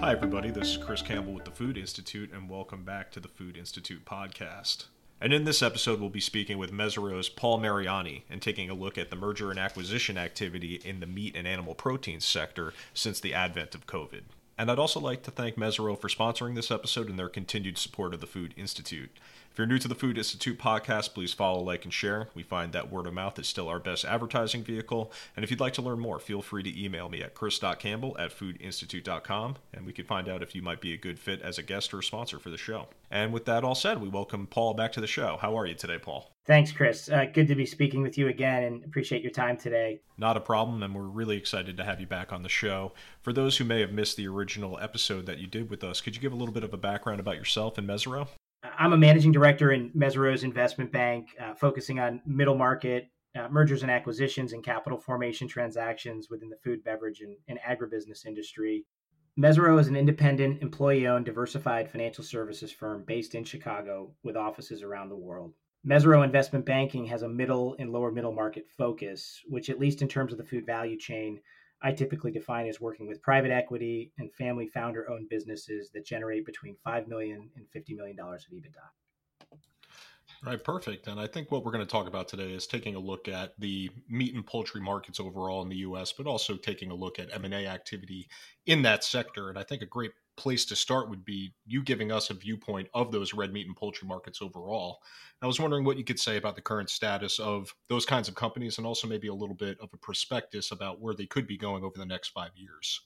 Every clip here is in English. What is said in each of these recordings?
Hi, everybody. This is Chris Campbell with the Food Institute, and welcome back to the Food Institute podcast. And in this episode, we'll be speaking with Mesirow's Paul Mariani and taking a look at the merger and acquisition activity in the meat and animal proteins sector since the advent of COVID. And I'd also like to thank Mesirow for sponsoring this episode and their continued support of the Food Institute. If you're new to the Food Institute podcast, please follow, like, and share. We find that word of mouth is still our best advertising vehicle. And if you'd like to learn more, feel free to email me at chris.campbell at foodinstitute.com, and we can find out if you might be a good fit as a guest or a sponsor for the show. And with that all said, we welcome Paul back to the show. How are you today, Paul? Thanks, Chris. Uh, good to be speaking with you again and appreciate your time today. Not a problem, and we're really excited to have you back on the show. For those who may have missed the original episode that you did with us, could you give a little bit of a background about yourself and Mesirow? I'm a managing director in Mesirow's investment bank, uh, focusing on middle market uh, mergers and acquisitions and capital formation transactions within the food, beverage, and, and agribusiness industry. Mesirow is an independent, employee owned, diversified financial services firm based in Chicago with offices around the world. Mesirow Investment Banking has a middle and lower middle market focus, which, at least in terms of the food value chain, I typically define as working with private equity and family founder owned businesses that generate between $5 million and $50 million of EBITDA. Right, perfect. And I think what we're going to talk about today is taking a look at the meat and poultry markets overall in the U.S., but also taking a look at M&A activity in that sector. And I think a great place to start would be you giving us a viewpoint of those red meat and poultry markets overall. I was wondering what you could say about the current status of those kinds of companies and also maybe a little bit of a prospectus about where they could be going over the next five years.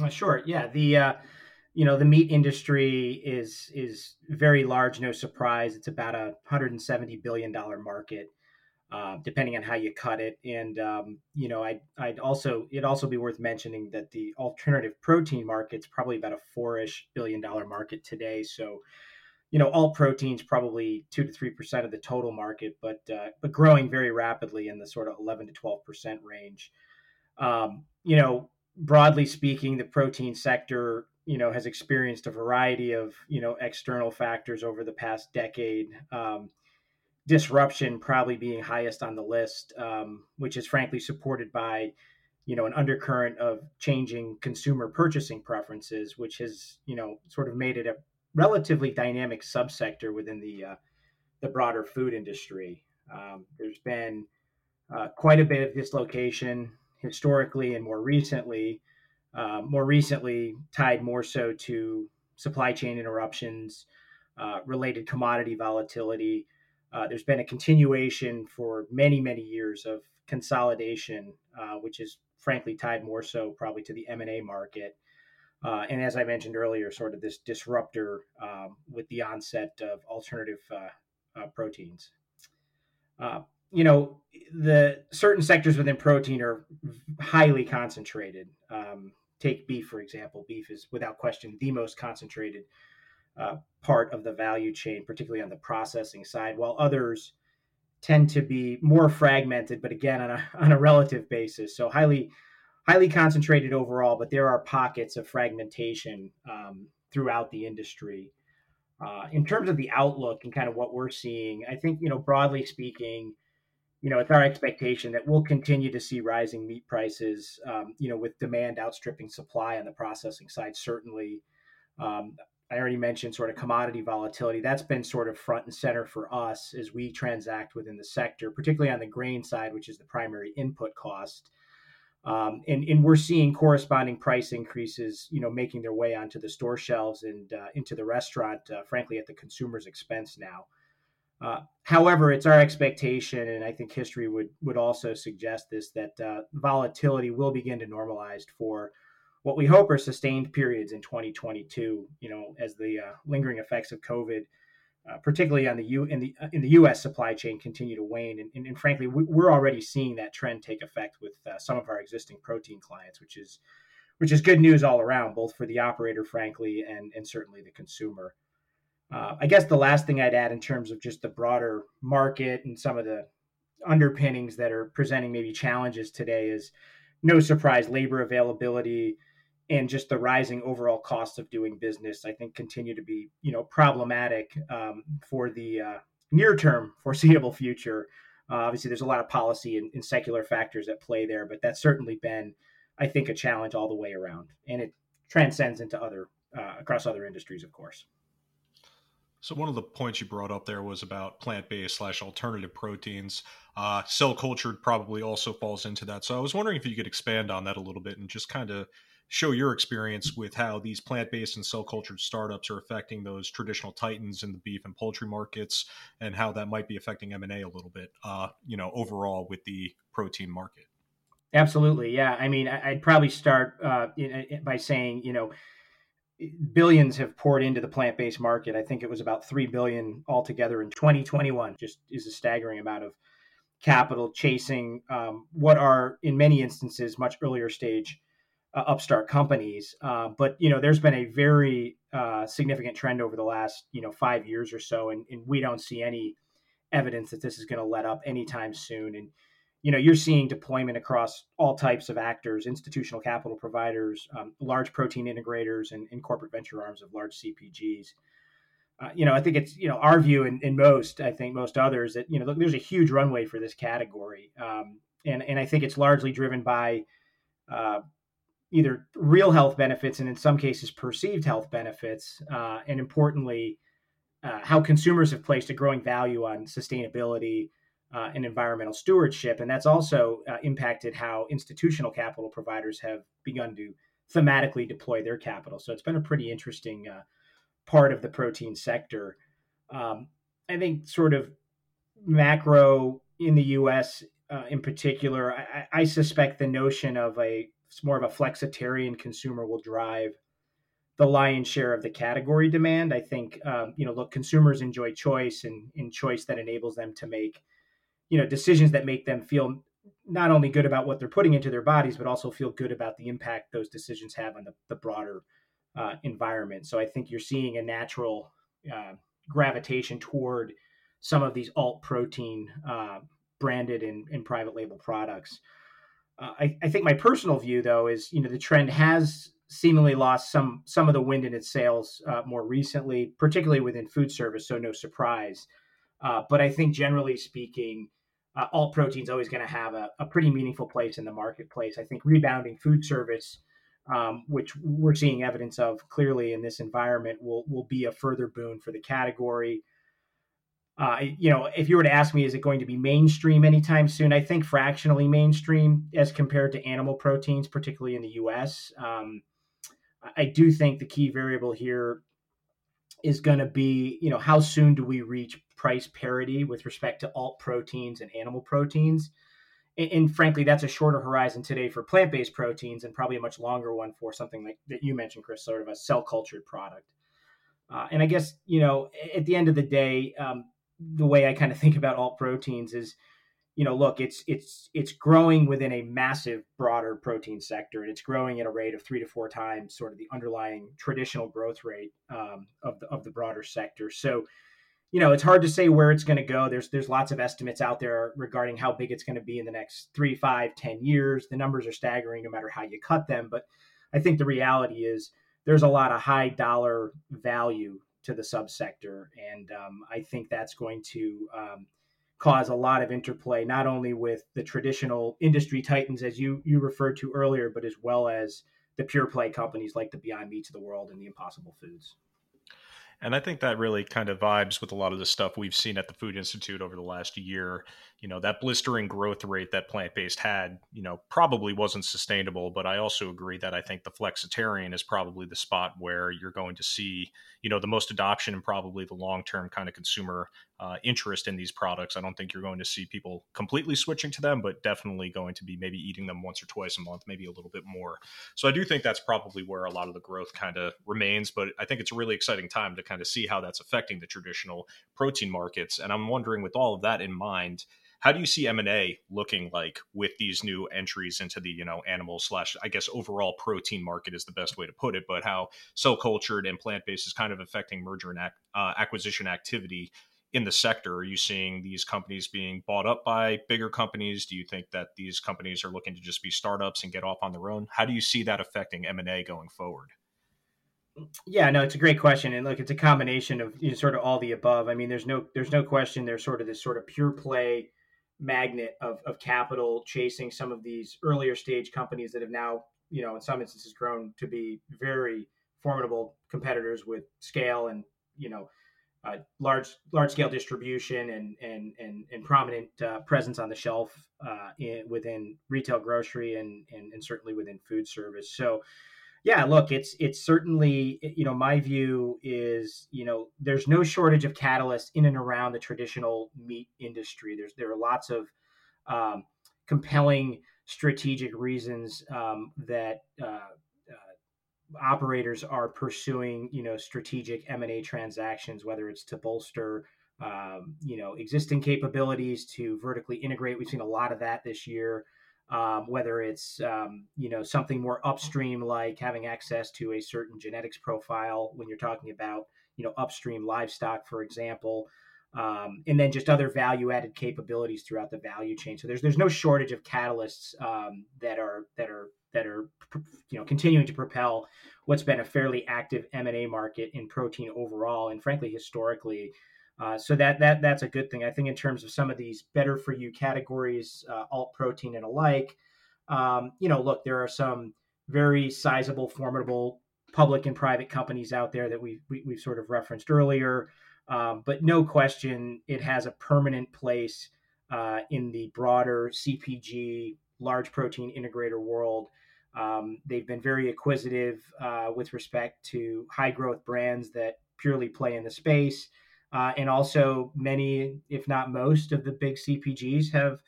Uh, sure. Yeah. The, uh, you know the meat industry is is very large no surprise it's about a 170 billion dollar market uh, depending on how you cut it. And um, you know I, i'd also it'd also be worth mentioning that the alternative protein market's probably about a four-ish billion dollar market today. So you know all proteins probably 2 to 3% of the total market but uh, but growing very rapidly in the sort of 11 to 12% range. Um, you know broadly speaking the protein sector you know has experienced a variety of you know external factors over the past decade. Um, disruption probably being highest on the list um, which is frankly supported by you know an undercurrent of changing consumer purchasing preferences which has you know sort of made it a relatively dynamic subsector within the uh, the broader food industry um, there's been uh, quite a bit of dislocation historically and more recently uh, more recently tied more so to supply chain interruptions, uh, related commodity volatility. Uh, there's been a continuation for many, many years of consolidation, uh, which is frankly tied more so probably to the M&A market. Uh, and as I mentioned earlier, sort of this disruptor um, with the onset of alternative uh, proteins. You know the certain sectors within protein are highly concentrated. Um, take beef for example. Beef is without question the most concentrated uh, part of the value chain particularly on the processing side while others tend to be more fragmented but again on a, on a relative basis so highly highly concentrated overall but there are pockets of fragmentation um, throughout the industry uh, in terms of the outlook and kind of what we're seeing i think you know broadly speaking you know, it's our expectation that we'll continue to see rising meat prices, um, you know, with demand outstripping supply on the processing side, certainly. Um, I already mentioned sort of commodity volatility. That's been sort of front and center for us as we transact within the sector, particularly on the grain side, which is the primary input cost. Um, and, and we're seeing corresponding price increases, you know, making their way onto the store shelves and uh, into the restaurant, uh, frankly, at the consumer's expense now. Uh, however, it's our expectation, and I think history would would also suggest this that uh, volatility will begin to normalize for what we hope are sustained periods in 2022. You know, as the uh, lingering effects of COVID, uh, particularly on the U in the in the U.S. supply chain, continue to wane, and, and, and frankly, we, are already seeing that trend take effect with uh, some of our existing protein clients, which is which is good news all around, both for the operator, frankly, and and certainly the consumer. Uh, I guess the last thing I'd add in terms of just the broader market and some of the underpinnings that are presenting maybe challenges today is no surprise labor availability and just the rising overall cost of doing business. I think continue to be you know problematic um, for the uh, near term foreseeable future. Uh, obviously, there's a lot of policy and, and, secular factors at play there, but that's certainly been, I think, a challenge all the way around. And it transcends into other uh, across other industries, of course. So one of the points you brought up there was about plant-based slash alternative proteins. Uh, cell cultured probably also falls into that. So I was wondering if you could expand on that a little bit and just kind of show your experience with how these plant-based and cell cultured startups are affecting those traditional titans in the beef and poultry markets, and how that might be affecting M and A a little bit. Uh, you know, overall with the protein market. Absolutely, yeah. I mean, I'd probably start uh, by saying, you know billions have poured into the plant-based market. I think it was about 3 billion altogether in 2021. Just is a staggering amount of capital chasing um, what are in many instances much earlier stage uh, upstart companies. Uh, but you know, there's been a very uh, significant trend over the last you know five years or so, and, and we don't see any evidence that this is going to let up anytime soon. And you know you're seeing deployment across all types of actors institutional capital providers um, large protein integrators and, and, corporate venture arms of large cpgs uh, you know i think it's you know our view and, and, most i think most others that you know there's a huge runway for this category um, and and i think it's largely driven by uh, either real health benefits and in some cases perceived health benefits uh, and importantly uh, how consumers have placed a growing value on sustainability uh, and environmental stewardship. And that's also uh, impacted how institutional capital providers have begun to thematically deploy their capital. So it's been a pretty interesting uh, part of the protein sector. Um, I think, sort of macro in the US uh, in particular, I, I, suspect the notion of a more of a flexitarian consumer will drive the lion's share of the category demand. I think, um, you know, look, consumers enjoy choice and, and choice that enables them to make you know decisions that make them feel not only good about what they're putting into their bodies, but also feel good about the impact those decisions have on the, the broader uh, environment. So I think you're seeing a natural uh, gravitation toward some of these alt protein uh, branded and, and, private label products. Uh, I, I, think my personal view, though, is you know the trend has seemingly lost some some of the wind in its sails uh, more recently, particularly within food service. So no surprise. Uh, but I think generally speaking, uh, alt protein is always going to have a, a, pretty meaningful place in the marketplace. I think rebounding food service, um, which we're seeing evidence of clearly in this environment, will will be a further boon for the category. Uh, you know, if you were to ask me, is it going to be mainstream anytime soon? I think fractionally mainstream as compared to animal proteins, particularly in the U.S. Um, I do think the key variable here is going to be, you know, how soon do we reach price parity with respect to alt proteins and animal proteins? And, and frankly, that's a shorter horizon today for plant based proteins and probably a much longer one for something like that you mentioned, Chris, sort of a cell cultured product. Uh, and I guess, you know, at the end of the day, um, the way I kind of think about alt proteins is, you know, look, it's it's it's growing within a massive broader protein sector, and it's growing at a rate of three to four times sort of the underlying traditional growth rate um, of the of the broader sector. So, you know, it's hard to say where it's going to go. There's there's lots of estimates out there regarding how big it's going to be in the next three, five, ten years. The numbers are staggering, no matter how you cut them. But I think the reality is there's a lot of high dollar value to the subsector, and um, I think that's going to um, cause a lot of interplay, not only with the traditional industry titans, as you you referred to earlier, but as well as the pure play companies like the Beyond Meats of the world and the Impossible Foods. And I think that really kind of vibes with a lot of the stuff we've seen at the Food Institute over the last year. You know, that blistering growth rate that plant based had, you know, probably wasn't sustainable. But I also agree that I think the flexitarian is probably the spot where you're going to see, you know, the most adoption and probably the long term kind of consumer uh, interest in these products. I don't think you're going to see people completely switching to them, but definitely going to be maybe eating them once or twice a month, maybe a little bit more. So I do think that's probably where a lot of the growth kind of remains. But I think it's a really exciting time to kind of see how that's affecting the traditional protein markets. And I'm wondering, with all of that in mind, how do you see m&a looking like with these new entries into the you know animal slash i guess overall protein market is the best way to put it but how cell cultured and plant-based is kind of affecting merger and ac- uh, acquisition activity in the sector? Are you seeing these companies being bought up by bigger companies? Do you think that these companies are looking to just be startups and get off on their own? How do you see that affecting M and A going forward? Yeah, no, it's a great question, and look, it's a combination of you know, sort of all the above. I mean, there's no there's no question there's sort of this sort of pure play magnet of, of capital chasing some of these earlier stage companies that have now you know, in some instances, grown to be very formidable competitors with scale and you know uh, large large scale distribution and and and, and prominent uh, presence on the shelf uh, in, within retail grocery and, and and certainly within food service. So yeah, look, it's it's certainly you know my view is you know there's no shortage of catalysts in and around the traditional meat industry. There's there are lots of um, compelling strategic reasons um, that uh, operators are pursuing, you know, strategic M and A transactions, whether it's to bolster, um, you know, existing capabilities to vertically integrate. We've seen a lot of that this year. Um, whether it's um, you know something more upstream like having access to a certain genetics profile when you're talking about you know upstream livestock, for example, um, and then just other value added capabilities throughout the value chain. So there's there's no shortage of catalysts um, that are that are that are you know continuing to propel what's been a fairly active M&A market in protein overall and frankly historically. Uh, so that that that's a good thing. I think in terms of some of these better for you categories uh, alt protein and alike um, you know look there are some very sizable formidable public and private companies out there that we, we we've sort of referenced earlier um, but no question it has a permanent place uh, in the broader CPG large protein integrator world um, they've been very acquisitive uh, with respect to high growth brands that purely play in the space. Uh, and also, many, if not most, of the big CPGs have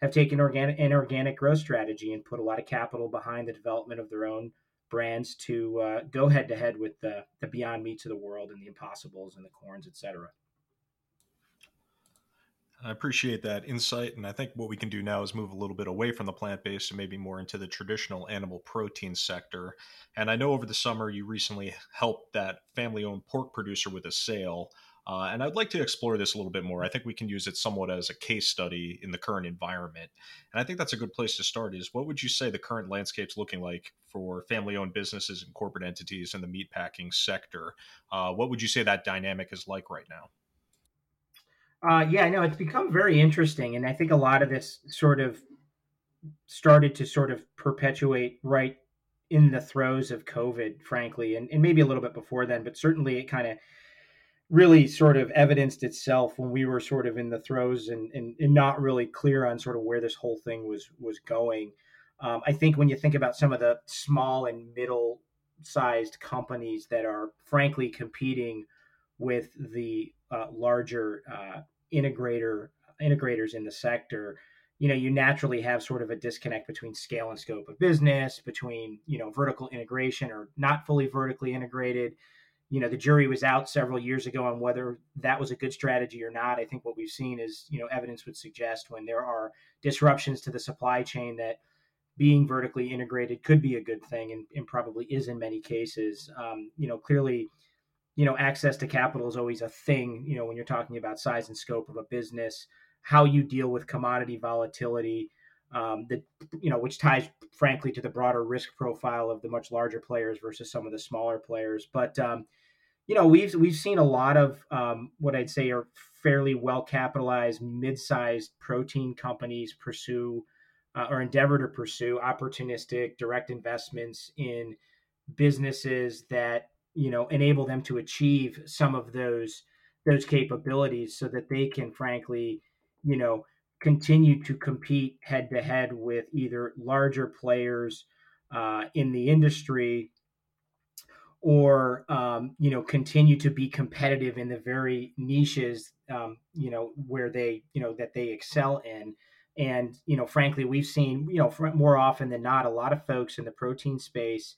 have taken organic an organic growth strategy and put a lot of capital behind the development of their own brands to uh, go head to head with the the Beyond Meats of the world and the Impossibles and the Quorns, et cetera. I appreciate that insight. And I think what we can do now is move a little bit away from the plant based and maybe more into the traditional animal protein sector. And I know over the summer you recently helped that family owned pork producer with a sale. Uh, and I'd like to explore this a little bit more. I think we can use it somewhat as a case study in the current environment. And I think that's a good place to start is what would you say the current landscape's looking like for family owned businesses and corporate entities in the meatpacking sector? Uh, what would you say that dynamic is like right now? Uh, yeah, no, it's become very interesting, and I think a lot of this sort of started to sort of perpetuate right in the throes of COVID, frankly, and, and maybe a little bit before then, but certainly it kind of really sort of evidenced itself when we were sort of in the throes and, and, and not really clear on sort of where this whole thing was was going. Um, I think when you think about some of the small and middle sized companies that are frankly competing with the uh, larger uh, integrator integrators in the sector you know you naturally have sort of a disconnect between scale and scope of business between you know vertical integration or not fully vertically integrated you know the jury was out several years ago on whether that was a good strategy or not i think what we've seen is you know evidence would suggest when there are disruptions to the supply chain that being vertically integrated could be a good thing and, and probably is in many cases um, you know clearly you know, access to capital is always a thing, you know, when you're talking about size and scope of a business, how you deal with commodity volatility, um, that, you know, which ties frankly to the broader risk profile of the much larger players versus some of the smaller players. But, um, you know, we've, we've seen a lot of um, what I'd say are fairly well capitalized, mid sized protein companies pursue uh, or endeavor to pursue opportunistic direct investments in businesses that you know enable them to achieve some of those those capabilities so that they can frankly you know continue to compete head to head with either larger players uh, in the industry or um, you know continue to be competitive in the very niches um, you know where they you know that they excel in and you know frankly we've seen you know more often than not a lot of folks in the protein space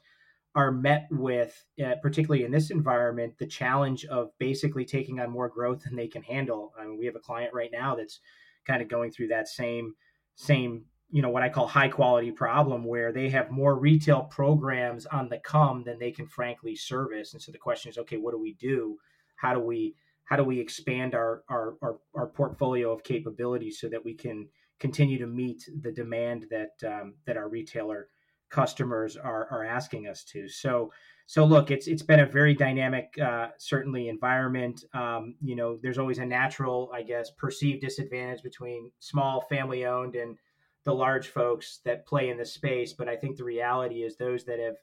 are met with, uh, particularly in this environment, the challenge of basically taking on more growth than they can handle. I mean, we have a client right now that's kind of going through that same same you know what I call high quality problem where they have more retail programs on the come than they can frankly service. And so the question is, okay, what do we do? How do we how do we expand our our our, our portfolio of capabilities so that we can continue to meet the demand that um, that our retailer customers are are asking us to. So so look, it's it's been a very dynamic, uh, certainly environment. Um, you know, there's always a natural, I guess, perceived disadvantage between small family owned and the large folks that play in the space, but I think the reality is those that have,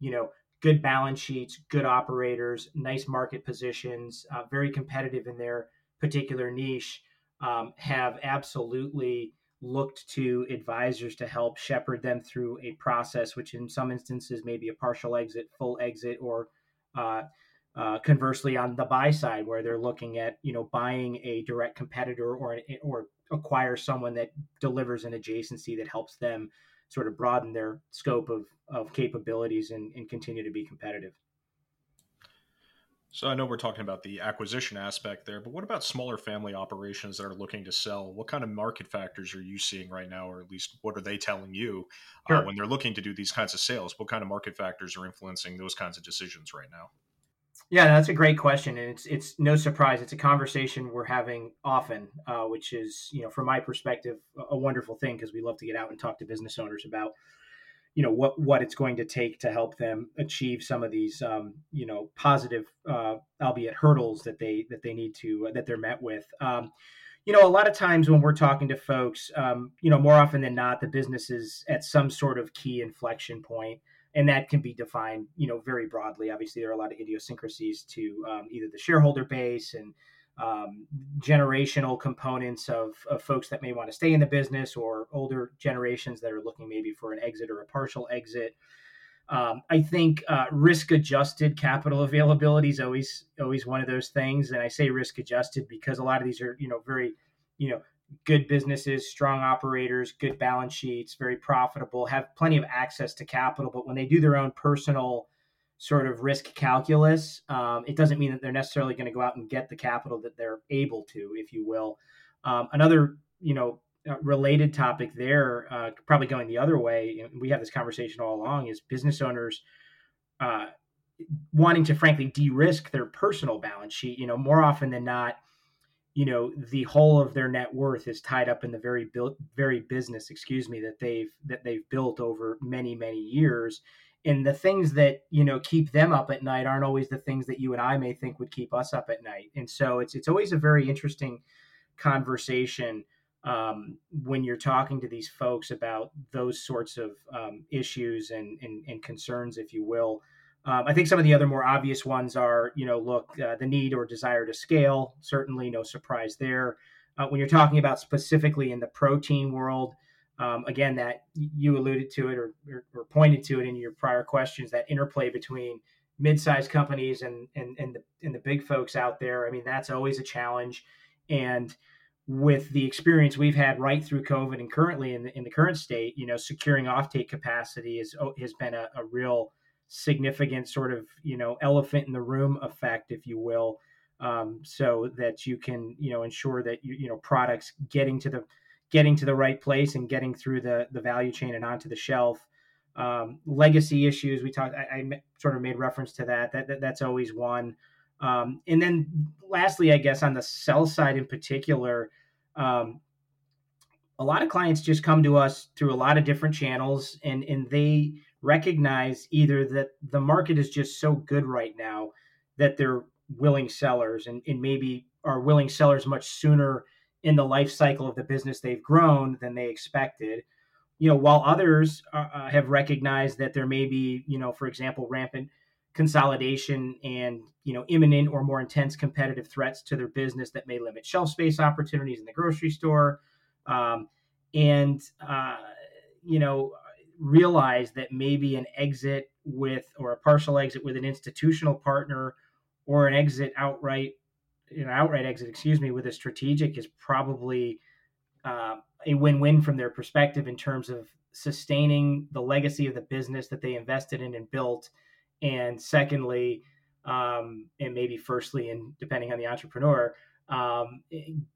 you know, good balance sheets, good operators, nice market positions, uh, very competitive in their particular niche, um, have absolutely looked to advisors to help shepherd them through a process, which in some instances may be a partial exit, full exit, or uh, uh, conversely on the buy side where they're looking at you know buying a direct competitor or or acquire someone that delivers an adjacency that helps them sort of broaden their scope of, of capabilities and, and continue to be competitive. So I know we're talking about the acquisition aspect there, but what about smaller family operations that are looking to sell? What kind of market factors are you seeing right now, or at least what are they telling you uh, sure. uh, when they're looking to do these kinds of sales? What kind of market factors are influencing those kinds of decisions right now? Yeah, that's a great question, and it's it's no surprise. It's a conversation we're having often, uh, which is you know from my perspective a wonderful thing because we love to get out and talk to business owners about you know what what it's going to take to help them achieve some of these um, you know positive uh, albeit hurdles that they that they need to uh, that they're met with um, you know a lot of times when we're talking to folks um, you know more often than not the business is at some sort of key inflection point and that can be defined you know very broadly obviously there are a lot of idiosyncrasies to um, either the shareholder base and um, generational components of, of folks that may want to stay in the business or older generations that are looking maybe for an exit or a partial exit. Um, I think uh, risk adjusted capital availability is always always one of those things, and I say risk adjusted because a lot of these are you know very you know good businesses, strong operators, good balance sheets, very profitable, have plenty of access to capital, but when they do their own personal sort of risk calculus. Um, it doesn't mean that they're necessarily going to go out and get the capital that they're able to, if you will. Um, another, you know, uh, related topic there, uh, probably going the other way. we have this conversation all along. Is business owners uh, wanting to, frankly, de-risk their personal balance sheet? You know, more often than not, you know, the whole of their net worth is tied up in the very built, very business, excuse me, that they've that they've built over many many years and the things that you know keep them up at night aren't always the things that you and I may think would keep us up at night. And so it's it's always a very interesting conversation um, when you're talking to these folks about those sorts of um, issues and, and, and concerns, if you will. Um, I think some of the other more obvious ones are, you know, look, uh, the need or desire to scale. Certainly, no surprise there. Uh, when you're talking about specifically in the protein world, um, again, that you alluded to it or, or, or, pointed to it in your prior questions, that interplay between mid-sized companies and, and, and, the, and the big folks out there. I mean, that's always a challenge. And with the experience we've had right through COVID and currently in the, in the current state, you know, securing offtake capacity is, oh, has been a, a real significant sort of, you know, elephant in the room effect, if you will. Um, so that you can, you know, ensure that you, you know, products getting to the, getting to the right place and getting through the the value chain and onto the shelf. Um, legacy issues we talked. I, I, sort of made reference to that. That, that that's always one. Um, and then lastly, I guess on the sell side in particular, um, a lot of clients just come to us through a lot of different channels, and and they recognize either that the market is just so good right now that they're willing sellers, and, and maybe are willing sellers much sooner in the life cycle of the business they've grown than they expected. You know while others uh, uh, have recognized that there may be you know for example rampant consolidation and you know imminent or more intense competitive threats to their business that may limit shelf space opportunities in the grocery store um, and uh, you know realize that maybe an exit with or a partial exit with an institutional partner or an exit outright an outright exit, excuse me, with a strategic is probably uh, a win-win from their perspective in terms of sustaining the legacy of the business that they invested in and built, and secondly, um, and maybe firstly, and depending on the entrepreneur, um,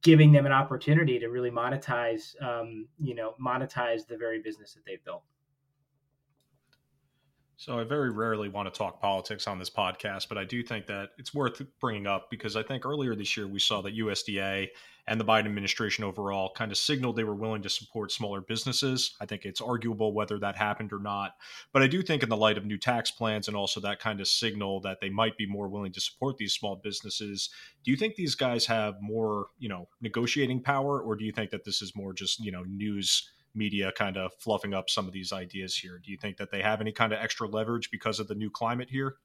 giving them an opportunity to really monetize, um, you know, monetize the very business that they've built. So I very rarely want to talk politics on this podcast, but I do think that it's worth bringing up because I think earlier this year we saw that USDA and the Biden administration overall kind of signaled they were willing to support smaller businesses. I think it's arguable whether that happened or not, but I do think in the light of new tax plans and also that kind of signal that they might be more willing to support these small businesses, do you think these guys have more, you know, negotiating power or do you think that this is more just, you know, news media kind of fluffing up some of these ideas here. Do you think that they have any kind of extra leverage because of the new climate here?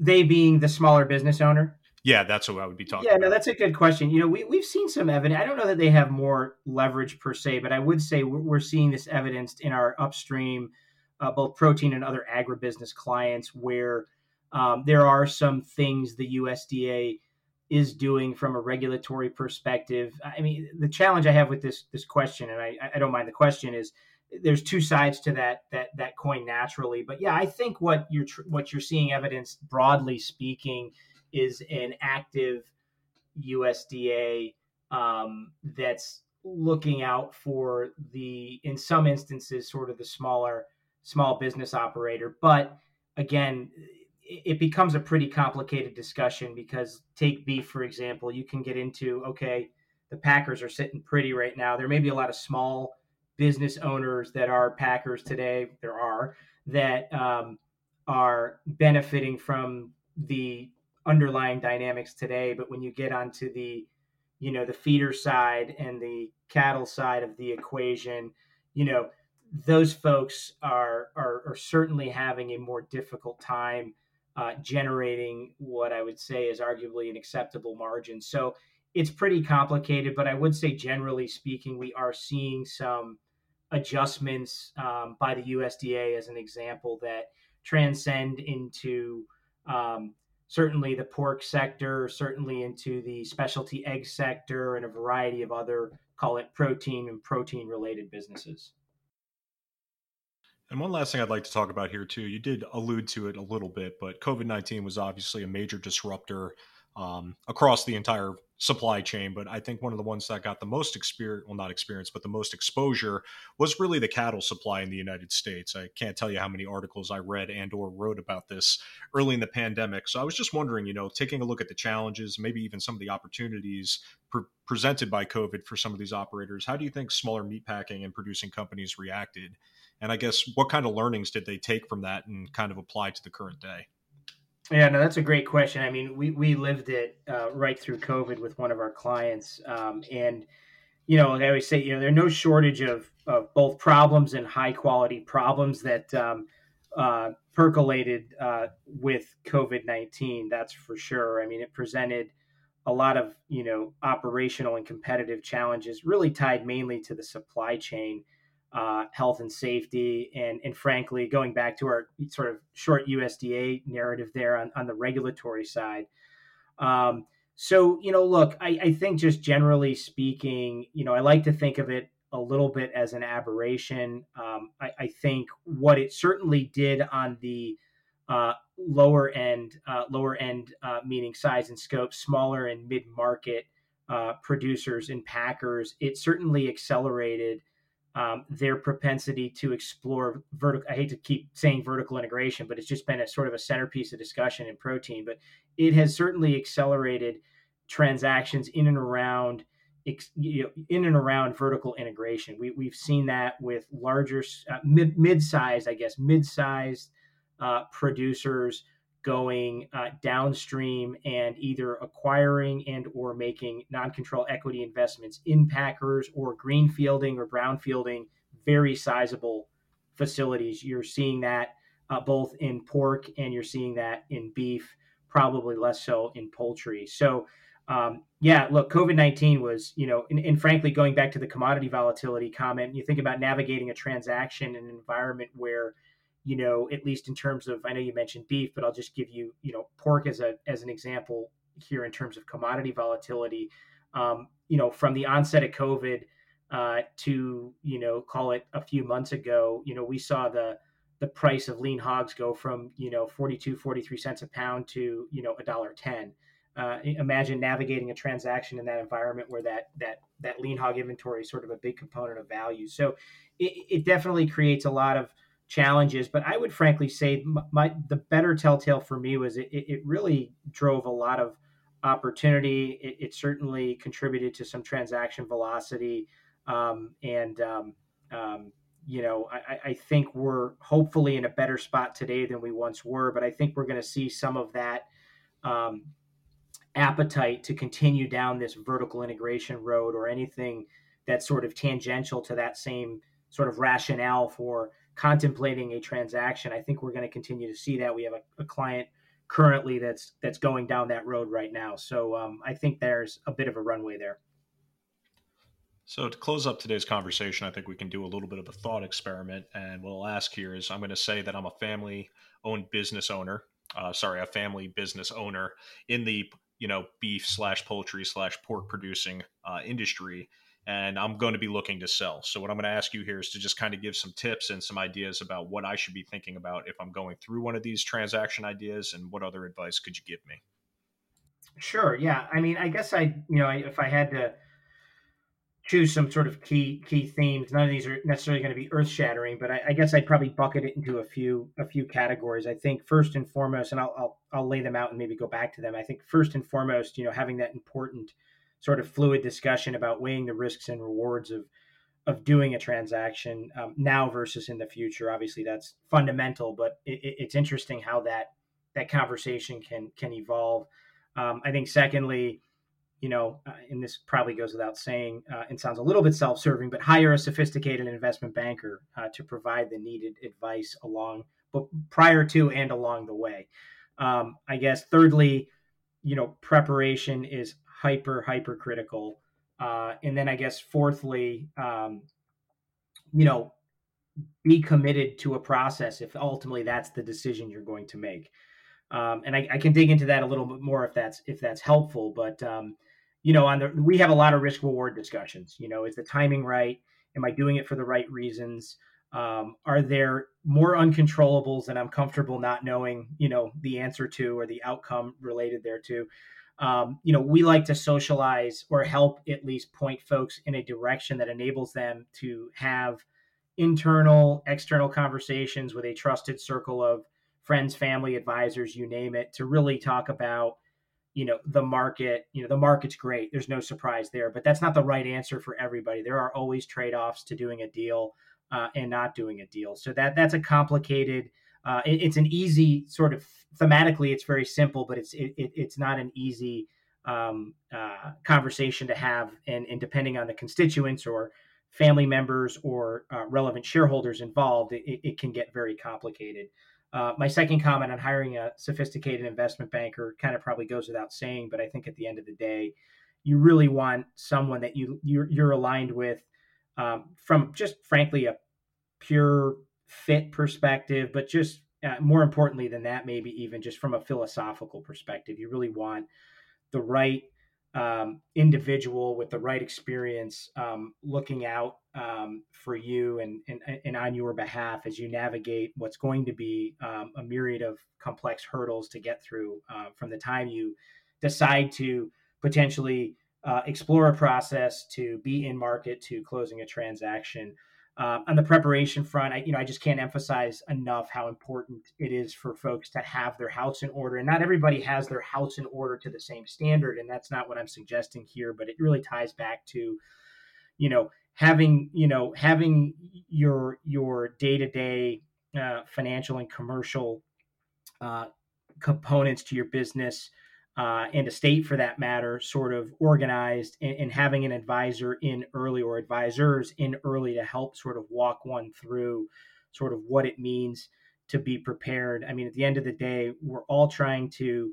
They being the smaller business owner? Yeah, that's what I would be talking yeah, about. no, that's a good question. You know, we, we've seen some evidence. I don't know that they have more leverage per se, but I would say we're, we're seeing this evidenced in our upstream, uh, both protein and other agribusiness clients, where um, there are some things the USDA is doing from a regulatory perspective. I mean, the challenge I have with this this question, and I, I don't mind the question, is there's two sides to that that that coin naturally. But yeah, I think what you're what you're seeing evidence broadly speaking is an active USDA um, that's looking out for the, in some instances, sort of the smaller small business operator. But again, it becomes a pretty complicated discussion because take beef for example. You can get into okay, the Packers are sitting pretty right now. There may be a lot of small business owners that are Packers today. There are that um, are benefiting from the underlying dynamics today. But when you get onto the, you know, the feeder side and the cattle side of the equation, you know, those folks are are, are certainly having a more difficult time uh, generating what I would say is arguably an acceptable margin. So it's pretty complicated, but I would say generally speaking, we are seeing some adjustments um, by the USDA as an example that transcend into um, certainly the pork sector, certainly into the specialty egg sector, and a variety of other, call it protein and protein related businesses. And one last thing I'd like to talk about here, too. You did allude to it a little bit, but COVID 19 was obviously a major disruptor um, across the entire supply chain. But I think one of the ones that got the most experience, well, not experience, but the most exposure was really the cattle supply in the United States. I can't tell you how many articles I read and or wrote about this early in the pandemic. So I was just wondering, you know, taking a look at the challenges, maybe even some of the opportunities pre- presented by COVID for some of these operators. How do you think smaller meatpacking and producing companies reacted? And I guess what kind of learnings did they take from that and kind of apply to the current day? Yeah, no, that's a great question. I mean, we we lived it uh, right through COVID with one of our clients, um, and you know, like I always say, you know, there's no shortage of of both problems and high quality problems that um, uh, percolated uh, with COVID nineteen. That's for sure. I mean, it presented a lot of you know operational and competitive challenges, really tied mainly to the supply chain uh, health and safety, and and frankly, going back to our sort of short USDA narrative there on, on the regulatory side. Um, so you know, look, I, I think just generally speaking, you know, I like to think of it a little bit as an aberration. Um, I, I, think what it certainly did on the uh, lower end, uh, lower end uh, meaning size and scope, smaller and mid market uh, producers and packers, it certainly accelerated um, their propensity to explore vertical. I hate to keep saying vertical integration, but it's just been a sort of a centerpiece of discussion in protein. But it has certainly accelerated transactions in and around in and around vertical integration. We, we've seen that with larger, uh, mid mid-sized, I guess, mid-sized uh, producers going uh, downstream and either acquiring and or making non-control equity investments in packers or greenfielding or brownfielding very sizable facilities. You're seeing that uh, both in pork and you're seeing that in beef probably less so in poultry. So um, yeah look covid-19 was you know and, and frankly going back to the commodity volatility comment you think about navigating a transaction in an environment where you know, at least in terms of, I know you mentioned beef, but I'll just give you, you know, pork as a as an example here in terms of commodity volatility. Um, you know, from the onset of COVID uh, to, you know, call it a few months ago, you know, we saw the the price of lean hogs go from, you know, 42, 43 cents a pound to, you know, a dollar 10. Uh, imagine navigating a transaction in that environment where that that that lean hog inventory is sort of a big component of value. So it, it definitely creates a lot of challenges. But I would frankly say my the better telltale for me was it, it really drove a lot of opportunity. It, it certainly contributed to some transaction velocity, um, and um, um, you know I, I, think we're hopefully in a better spot today than we once were. But I think we're going to see some of that um, appetite to continue down this vertical integration road or anything that's sort of tangential to that same sort of rationale for contemplating a transaction. I think we're going to continue to see that. We have a, a client currently that's that's going down that road right now. So um, I think there's a bit of a runway there. So to close up today's conversation, I think we can do a little bit of a thought experiment. And what I'll ask here is, I'm going to say that I'm a family-owned business owner. Uh, sorry, a family business owner in the you know beef slash poultry slash pork producing uh, industry and I'm going to be looking to sell. So, what I'm going to ask you here is to just kind of give some tips and some ideas about what I should be thinking about if I'm going through one of these transaction ideas, and what other advice could you give me? Sure. Yeah. I mean, I guess I, you know, if I had to choose some sort of key key themes, none of these are necessarily going to be earth shattering, but I, I, guess I'd probably bucket it into a few a few categories. I think first and foremost, and I'll, I'll I'll lay them out and maybe go back to them. I think first and foremost, you know, having that important sort of fluid discussion about weighing the risks and rewards of of doing a transaction um, now versus in the future. Obviously, that's fundamental, but it, it's interesting how that that conversation can can evolve. Um, I think, secondly, you know, uh, and this probably goes without saying, uh, and sounds a little bit self-serving, but hire a sophisticated investment banker uh, to provide the needed advice along, but prior to and along the way. Um, I guess, thirdly, you know, preparation is hyper hyper critical uh, and then i guess fourthly um, you know be committed to a process if ultimately that's the decision you're going to make. Um, and I, I, can dig into that a little bit more if that's if that's helpful but um, you know on the we have a lot of risk reward discussions. You know is the timing right? Am i doing it for the right reasons? Um, are there more uncontrollables that i'm comfortable not knowing you know the answer to or the outcome related there to um, you know, we like to socialize or help at least point folks in a direction that enables them to have internal, external conversations with a trusted circle of friends, family, advisors, you name it, to really talk about, you know, the market. You know, the market's great. There's no surprise there, but that's not the right answer for everybody. There are always trade offs to doing a deal uh, and not doing a deal. So that that's a complicated uh, it, it's an easy sort of thematically it's very simple but it's it, it's not an easy um, uh, conversation to have. And, and depending on the constituents or family members or uh, relevant shareholders involved it, it, can get very complicated. Uh, my second comment on hiring a sophisticated investment banker kind of probably goes without saying but i think at the end of the day you really want someone that you you're, you're aligned with um, from just frankly a pure fit perspective, but just uh, more importantly than that, maybe even just from a philosophical perspective, you really want the right um, individual with the right experience um, looking out um, for you and, and, and on your behalf as you navigate what's going to be um, a myriad of complex hurdles to get through uh, from the time you decide to potentially uh, explore a process to be in market to closing a transaction. Uh, on the preparation front, I, you know, I just can't emphasize enough how important it is for folks to have their house in order. And not everybody has their house in order to the same standard, and that's not what I'm suggesting here. But it really ties back to, you know, having you know having your your day to day financial and commercial uh, components to your business uh, and a state for that matter sort of organized and, and, having an advisor in early or advisors in early to help sort of walk one through sort of what it means to be prepared. I mean at the end of the day we're all trying to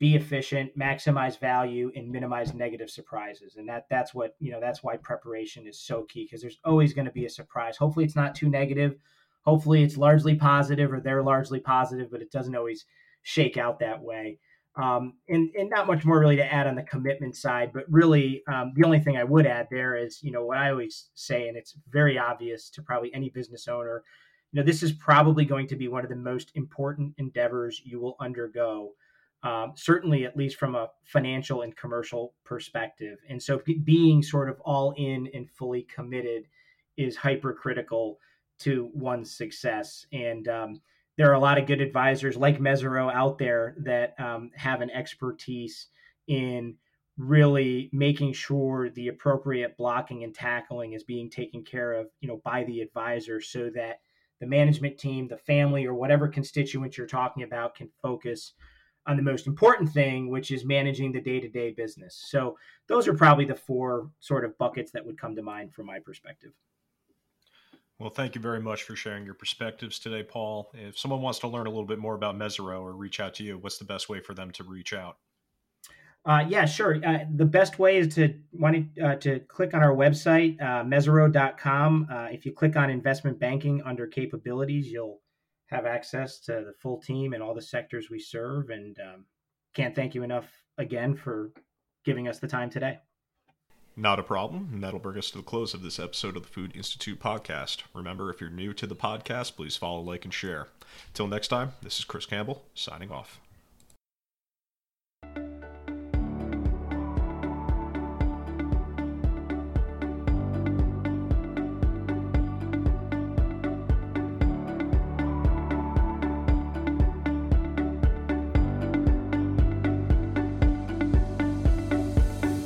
be efficient maximize value and minimize negative surprises. And that that's what you know that's why preparation is so key because there's always going to be a surprise. Hopefully it's not too negative. Hopefully it's largely positive or they're largely positive but it doesn't always shake out that way um, and, and not much more really to add on the commitment side, but really um, the only thing I would add there is, you know, what I always say, and it's very obvious to probably any business owner, you know, this is probably going to be one of the most important endeavors you will undergo, um, certainly at least from a financial and commercial perspective. And so being sort of all in and fully committed is hypercritical to one's success. And, um, there are a lot of good advisors like Mesirow out there that um, have an expertise in really making sure the appropriate blocking and tackling is being taken care of, you know, by the advisor so that the management team, the family, or whatever constituent you're talking about can focus on the most important thing, which is managing the day to day business. So, those are probably the four sort of buckets that would come to mind from my perspective. Well, thank you very much for sharing your perspectives today, Paul. If someone wants to learn a little bit more about Mesirow or reach out to you, what's the best way for them to reach out? Uh, yeah, sure. Uh, the best way is to want to, uh, to click on our website, uh, Mesirow.com. Uh, if you click on investment banking under capabilities, you'll have access to the full team and all the sectors we serve. And um, can't thank you enough again for giving us the time today. Not a problem. And that'll bring us to the close of this episode of the Food Institute podcast. Remember, if you're new to the podcast, please follow, like, and share. Till next time, this is Chris Campbell signing off.